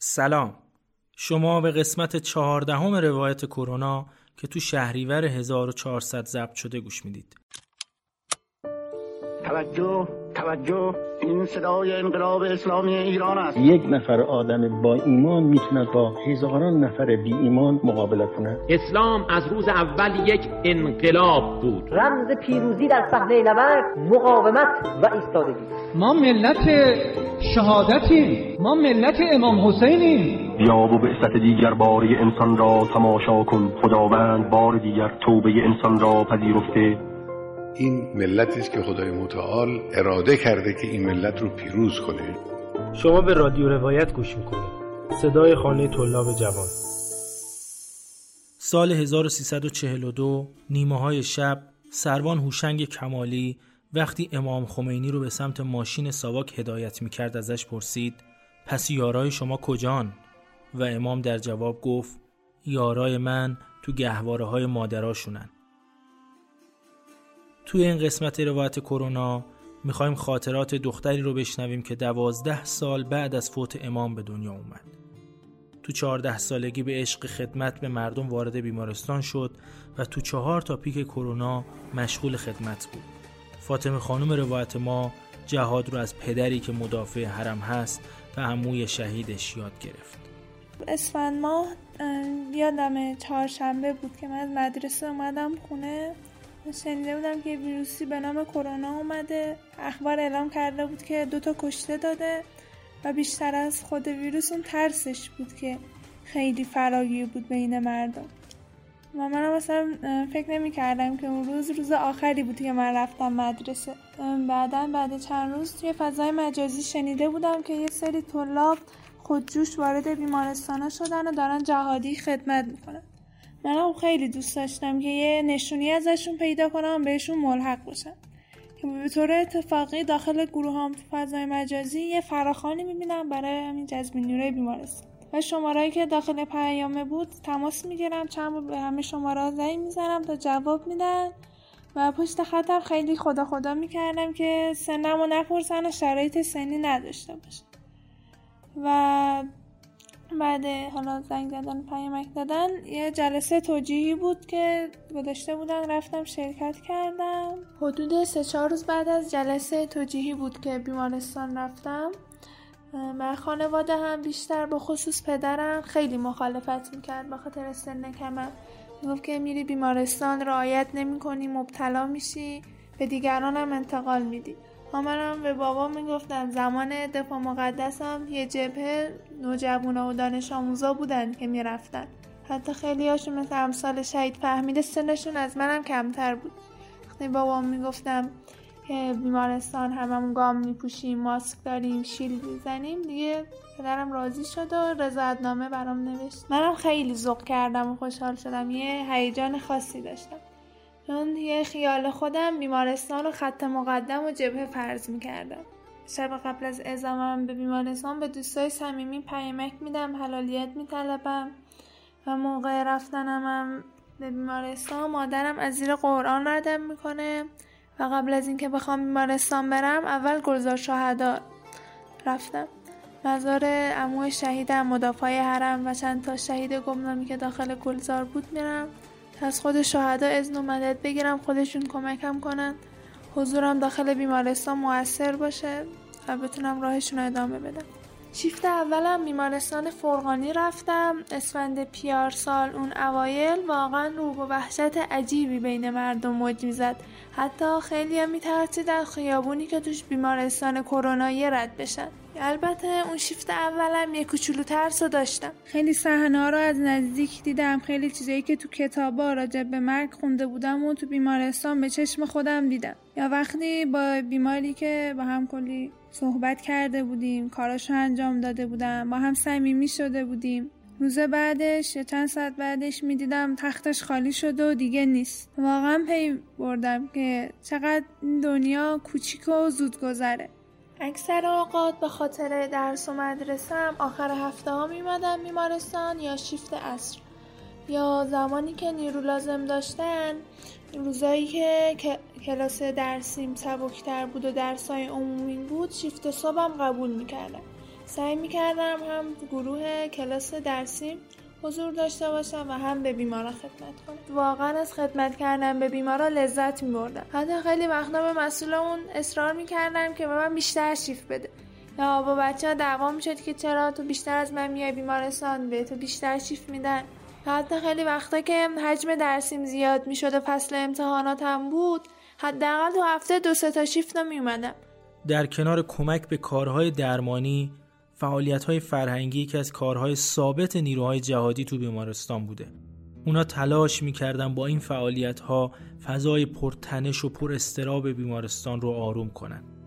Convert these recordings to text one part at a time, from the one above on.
سلام. شما به قسمت چهاردهم روایت کرونا که تو شهریور 1400 ضبط شده گوش می‌دید. توجه توجه این صدای انقلاب اسلامی ایران است. یک نفر آدم با ایمان می‌تونه با هزاران نفر بی ایمان مقابله کنه اسلام از روز اول یک انقلاب بود. رمز پیروزی در صحنه نبرد مقاومت و ایستادگی. ما ملت شهادتیم. ما ملت امام حسینیم. بیا و بعثت دیگر باری انسان را تماشا کن. خداوند بار دیگر توبه انسان را پذیرفته. این ملتی است که خدای متعال اراده کرده که این ملت رو پیروز کنه. شما به رادیو روایت گوش می‌کنید. صدای خانه طلاب جوان. سال 1342 نیمه های شب سروان هوشنگ کمالی وقتی امام خمینی رو به سمت ماشین ساواک هدایت می‌کرد ازش پرسید پس یارای شما کجان؟ و امام در جواب گفت یارای من تو گهواره های مادراشونن. توی این قسمت روایت کرونا می‌خوایم خاطرات دختری رو بشنویم که دوازده سال بعد از فوت امام به دنیا اومد. تو چهارده سالگی به عشق خدمت به مردم وارد بیمارستان شد و تو چهار تا پیک کرونا مشغول خدمت بود. فاطمه خانم روایت ما جهاد رو از پدری که مدافع حرم هست و عموی شهیدش یاد گرفت. اسفند ماه یادم چهارشنبه بود که من از مدرسه اومدم خونه شنیده بودم که ویروسی به نام کرونا اومده. اخبار اعلام کرده بود که دوتا کشته داده و بیشتر از خود ویروس اون ترسش بود که خیلی فراگیر بود بین مردم. و منم مثلا فکر نمی کردم که اون روز روز آخری بود که من رفتم مدرسه. بعدا بعد چند روز توی فضای مجازی شنیده بودم که یه سری طلاب خودجوش وارد بیمارستان شدن و دارن جهادی خدمت می‌کنن. منم خیلی دوست داشتم که یه نشونی ازشون پیدا کنم بهشون ملحق باشم. که به طور اتفاقی داخل گروه هم تو فضای مجازی یه فراخانی می‌بینم برای همین جذب نیروی بیمارستان. و شماره که داخل پیامه بود تماس می‌گیرم چند به همه شماره زنگ می‌زنم تا جواب میدن. و پشت خطم خیلی خدا خدا می‌کردم که سنم و نپرسن و شرایط سنی نداشته باشه و بعد حالا زنگ زدن پیامک دادن. یه جلسه توجیهی بود که گذاشته بودن رفتم شرکت کردم. حدود سه چهار روز بعد از جلسه توجیهی بود که بیمارستان رفتم. و خانواده هم بیشتر به خصوص پدرم خیلی مخالفت می‌کرد به خاطر سن کمم گفت که میری بیمارستان رعایت نمی کنی مبتلا میشی به دیگران هم انتقال میدی. منم به بابا می‌گفتم زمان دفاع مقدسم یه جبهه نوجوانا و دانش آموزا بودن که می‌رفتن. حتی خیلی هاشون مثل امثال شهید فهمیده سنشون از منم کمتر بود. وقتی بابا می‌گفتم که بیمارستان هممون گام میپوشیم ماسک داریم شیلد می‌زنیم دیگه پدرم راضی شد و رضایتنامه برام نوشت. منم خیلی ذوق کردم و خوشحال شدم. یه هیجان خاصی داشتم. چون یه خیال خودم بیمارستان رو خط مقدم و جبهه فرض می‌کردم. شب قبل از اعزامم به بیمارستان به دوستای صمیمی پیامک میدم حلالیت میطلبم و موقع رفتنم به بیمارستان مادرم از زیر قرآن ردم می‌کنه و قبل از اینکه بخوام بیمارستان برم اول گلزار شهدا رفتم. مزار عمو شهیدم مدافع حرم و چند تا شهید گمنامی که داخل گلزار بود میرم. از خود شهدا اذن و مدد بگیرم خودشون کمکم کنن. حضورم داخل بیمارستان موثر باشه و بتونم راهشون رو ادامه بدم. شیفت اولم بیمارستان فرغانی رفتم. اسفند پیار سال اون اوایل واقعا روح و وحشت عجیبی بین مردم موج می‌زد. حتی خیلی هم خیابونی که توش بیمارستان کرونایی رد بشن. البته اون شیفت اولم یه کوچولو ترس داشتم. خیلی صحنه رو از نزدیک دیدم. خیلی چیزایی که تو کتابا راجع به مرگ خونده بودم و تو بیمارستان به چشم خودم دیدم. یا وقتی با بیماری که با هم کلی صحبت کرده بودیم کاراشو انجام داده بودم. با هم صمیمی شده بودیم. روز بعدش یا چند ساعت بعدش می‌دیدم تختش خالی شده و دیگه نیست. واقعا پی بردم که چقدر این دنیا کوچیک و زود گذره اکثر اوقات به خاطر درس و مدرسم آخر هفته ها میمدم بیمارستان یا شیفت اصر یا زمانی که نیرو لازم داشتن روزایی که کلاس درسیم سبکتر بود و درسای عمومی بود شیفت صبحم قبول می‌کردم. سعی می‌کردم هم گروه کلاس درسیم حضور داشته باشم و هم به بیمارا خدمت کنم. واقعا از خدمت کردن به بیمارا لذت میبردم. حتی خیلی وقتا به مسئولمون اصرار می‌کردم که به من بیشتر شیف بده. یا با بچه ها دعوا می‌شد که چرا تو بیشتر از من میای بیمارستان؟ به تو بیشتر شیف میدن. حتی خیلی وقتا که حجم درسیم زیاد می‌شد و فصل امتحاناتم بود حداقل تو هفته دو سه تا شیفت می اومدم در کنار کمک به کارهای درمانی فعالیت های فرهنگی که از کارهای ثابت نیروهای جهادی تو بیمارستان بوده. اونا تلاش می‌کردن با این فعالیت ها فضای پرتنش و پر استراب بیمارستان رو آروم کنن.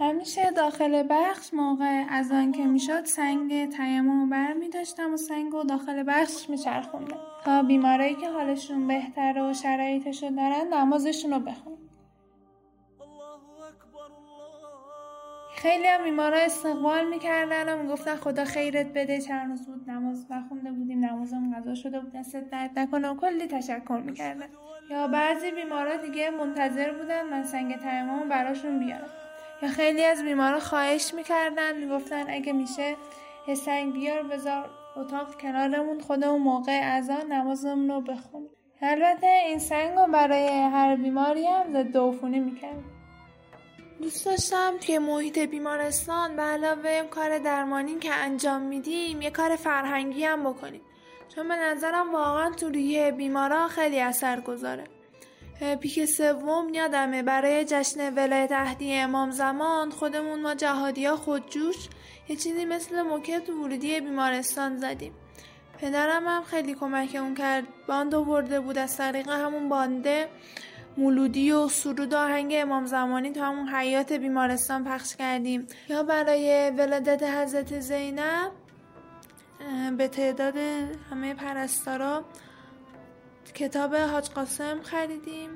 همیشه داخل بخش موقع از آن که می‌شد سنگ تیمم بر می داشتم و سنگ و داخل بخش میچرخوندم. تا بیمارایی که حالشون بهتر و شرایطشو دارن نمازشون رو بخونم خیلی هم بیمارا استقبال می‌کردن و می‌گفتن خدا خیرت بده. چند روز بود نماز نخونده بودیم. نمازم قضا شده بود. دستت درد نکنه و کلی تشکر می‌کردن. یا بعضی بیمارا دیگه منتظر بودن من سنگ تیمم براشون بیارم. یا خیلی از بیمارا خواهش می‌کردن می‌گفتن اگه میشه سنگ بیار بذار اتاق کنارمون خودمون موقع اذان نمازمون رو بخونیم. البته این سنگ رو برای هر بیماری هم ضد عفونی می‌کردیم دوست داشتم توی محیط بیمارستان به علاوه کار درمانی که انجام میدیم یه کار فرهنگی هم بکنیم. چون به نظرم واقعا تو روی بیمارا خیلی اثر گذاره پیک سوم یادمه برای جشن ولایت اهدی امام زمان خودمون ما جهادی ها خودجوش یه چیزی مثل موکت ورودی بیمارستان زدیم. پدرم هم خیلی کمکمون کرد. باند آورده بود از طریق همون بانده مولودی و سرود آهنگ امام زمانی تو همون حیات بیمارستان پخش کردیم. یا برای ولادت حضرت زینب به تعداد همه پرستارا کتاب حاج قاسم خریدیم.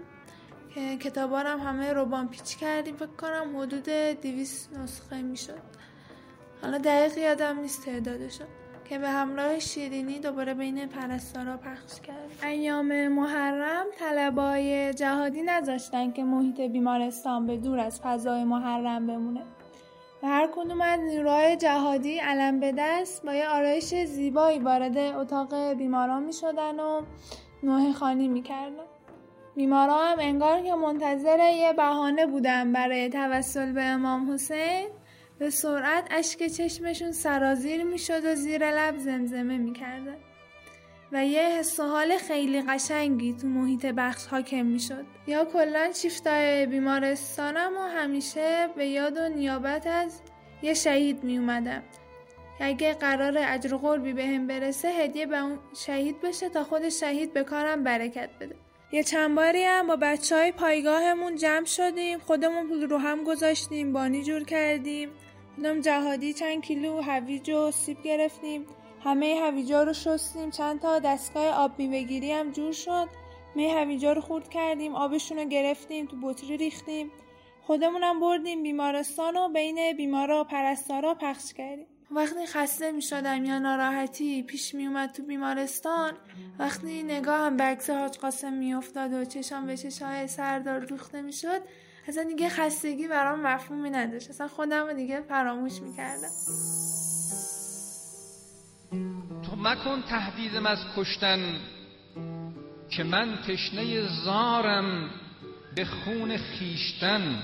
که کتابا هم همه روبان پیچ کردیم فکر کنم حدود دیویس نسخه می‌شد. حالا دقیق یادم نیست تعدادشون که به همراه شیرینی دوباره بین پرستارا پخش کرد ایام محرم طلبای جهادی نذاشتن که محیط بیمارستان به دور از فضای محرم بمونه. و هر کدوم از نیروهای جهادی علم به دست با یه آرایش زیبایی وارد اتاق بیماران می شدن و نوه خانی می کردن. بیمارا هم انگار که منتظر یه بهانه بودن برای توسل به امام حسین. به سرعت اشک چشمشون سرازیر می‌شد و زیر لب زمزمه می‌کردن. و یه حس و حال خیلی قشنگی تو محیط بخش حاکم می‌شد. یا کلا چیفتای بیمارستانم و همیشه به یاد و نیابت از یه شهید می اگه قرار اجر قربی به هم برسه هدیه به اون شهید بشه تا خود شهید به کارم برکت بده. یه چند باری هم با بچه های پایگاهمون جمع شدیم خودمون پول رو هم گذاشتیم بانی جور کردیم. خودم جهادی چند کیلو هویج و سیب گرفتیم. همه هویجا رو شستیم چند تا دستگاه آب میوهگیری هم جور شد. می هویجا رو خورد کردیم آبشون رو گرفتیم تو بطری ریختیم. خودمونم بردیم بیمارستان و بین بیمارا و پرستارا پخش کردیم. وقتی خسته می شدم یا ناراحتی پیش می اومد تو بیمارستان وقتی نگاهم به عکس حاج قاسم می افتاد و چشم به چشای سردار دوخته می شد اصلا دیگه خستگی برام مفهومی نداشت. اصلا خودم دیگه فراموش می کردم تو مکن تهدیدم از کشتن که من تشنه زارم به خون خیشتن.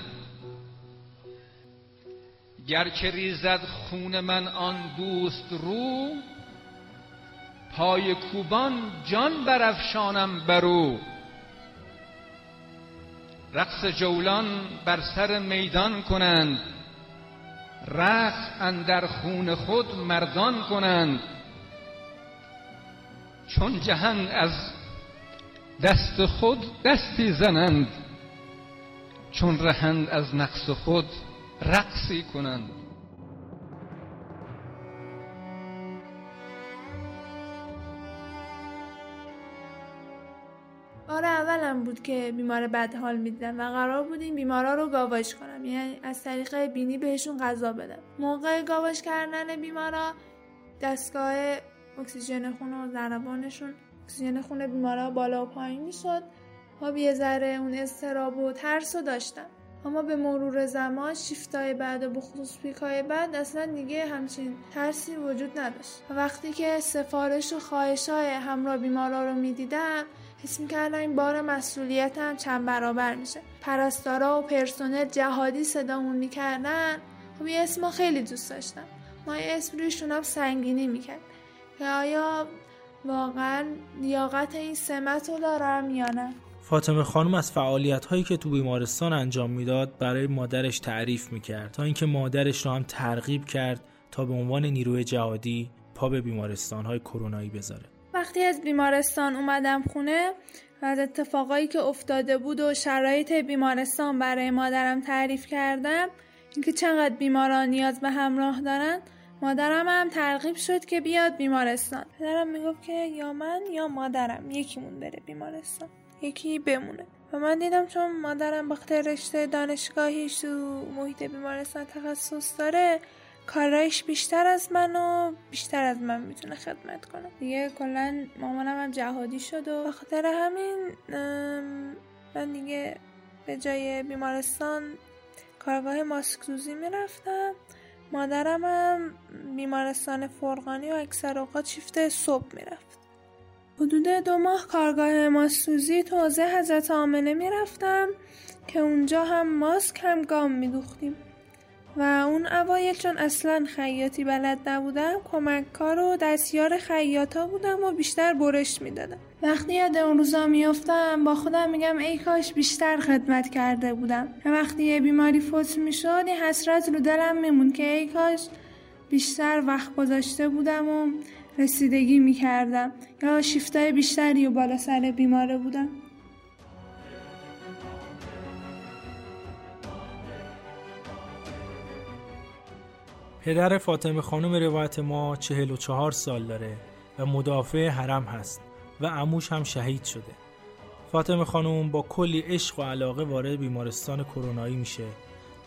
گر که ریزد خون من آن دوست رو پای کوبان جان برافشانم برو رقص جولان بر سر میدان کنند رقص اندر خون خود مردان کنند. چون جهان از دست خود دستی زنند چون رهند از نقص خود رقصی کنند. بار اولم بود که بیمار بد حال می‌دیدم و قرار بود این بیمارا رو گاواش کنم. یعنی از طریق بینی بهشون غذا بدم. موقع گاواش کردن بیمارا دستگاه اکسیژن خون و ضربانشون اکسیژن خون بیمارا بالا و پایین می‌شد. خب یه ذره اون استراب و ترس رو داشتم. اما به مرور زمان شیفتای بعد و بخصوص پیکای بعد اصلا دیگه همچین ترسی وجود نداشت. وقتی که سفارش و خواهش های همراه بیمارا رو می‌دیدم حس می‌کردم این بار مسئولیتم چند برابر میشه. پرستارا و پرسنل جهادی صدامون می‌کردن. خب یه اسم خیلی دوست داشتم. ما یه اسم رویشون هم سنگینی می‌کرد. که آیا واقعا لیاقت این سمت رو دارم یا نه؟ فاطمه خانم از فعالیت هایی که تو بیمارستان انجام می‌داد برای مادرش تعریف می‌کرد تا اینکه مادرش رو هم ترغیب کرد تا به عنوان نیروی جهادی پا به بیمارستان های کرونایی بذاره. وقتی از بیمارستان اومدم خونه و از اتفاقایی که افتاده بود و شرایط بیمارستان برای مادرم تعریف کردم اینکه چقدر بیماران نیاز به همراه دارن مادرم هم ترغیب شد که بیاد بیمارستان. پدرم می‌گفت که یا من یا مادرم یکیمون بره بیمارستان. یکی بمونه. و من دیدم چون مادرم بخاطر رشته دانشگاهیش تو محیط بیمارستان تخصص داره کارایش بیشتر از من و بیشتر از من می‌تونه خدمت کنه. دیگه کلا مامانم هم جهادی شد و بخاطر همین من دیگه به جای بیمارستان کارگاه ماسکسوزی می‌رفتم. مادرم هم بیمارستان فرقانی و اکثر اوقات شیفت صبح می‌رفت. حدود دو ماه کارگاه ماسوزی تو حوزه حضرت آمنه می‌رفتم که اونجا هم ماسک هم گام میدوختیم. و اون اوایل چون اصلا خیاطی بلد نبودم کمککار و دستیار خیاطا بودم و بیشتر برش می‌دادم. وقتی یاد اون روزا میافتم با خودم میگم ای کاش بیشتر خدمت کرده بودم. و وقتی یه بیماری فوت می‌شد یه حسرت رو دلم میمون که ای کاش بیشتر وقت گذاشته بودم و رسیدگی می‌کردم. یا شیفتای بیشتری و بالا سر بیماره بودم. پدر فاطمه خانم روایت ما چهل و چهار سال داره و مدافع حرم هست و عموش هم شهید شده. فاطمه خانم با کلی عشق و علاقه وارد بیمارستان کرونایی میشه.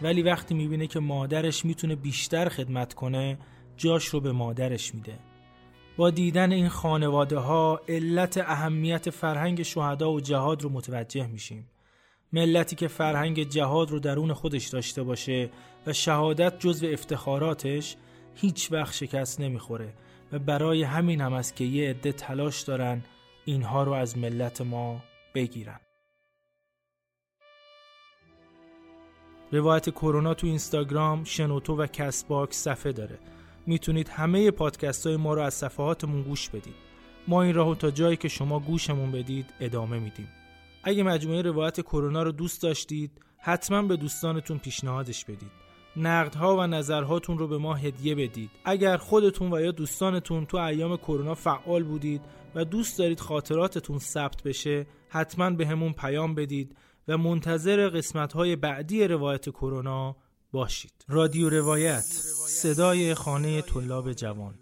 ولی وقتی می‌بینه که مادرش می‌تونه بیشتر خدمت کنه جاش رو به مادرش میده. با دیدن این خانواده ها علت اهمیت فرهنگ شهدا و جهاد رو متوجه میشیم. ملتی که فرهنگ جهاد رو درون خودش داشته باشه و شهادت جزو افتخاراتش هیچ وقت شکست نمی‌خوره و برای همین هم است که یه عده تلاش دارن اینها رو از ملت ما بگیرن. روایت کرونا تو اینستاگرام، شنوتو و کست باکس صفحه داره. می‌تونید همه پادکست های ما رو از صفحاتمون گوش بدید. ما این راهو تا جایی که شما گوشمون بدید ادامه میدیم. اگه مجموعه روایت کرونا رو دوست داشتید حتما به دوستانتون پیشنهادش بدید. نقدها و نظرهاتون رو به ما هدیه بدید. اگر خودتون و یا دوستانتون تو ایام کرونا فعال بودید و دوست دارید خاطراتتون ثبت بشه حتما به همون پیام بدید و منتظر قسمت های بعدی روایت کرونا باشید. رادیو روایت صدای خانه طلاب جوان.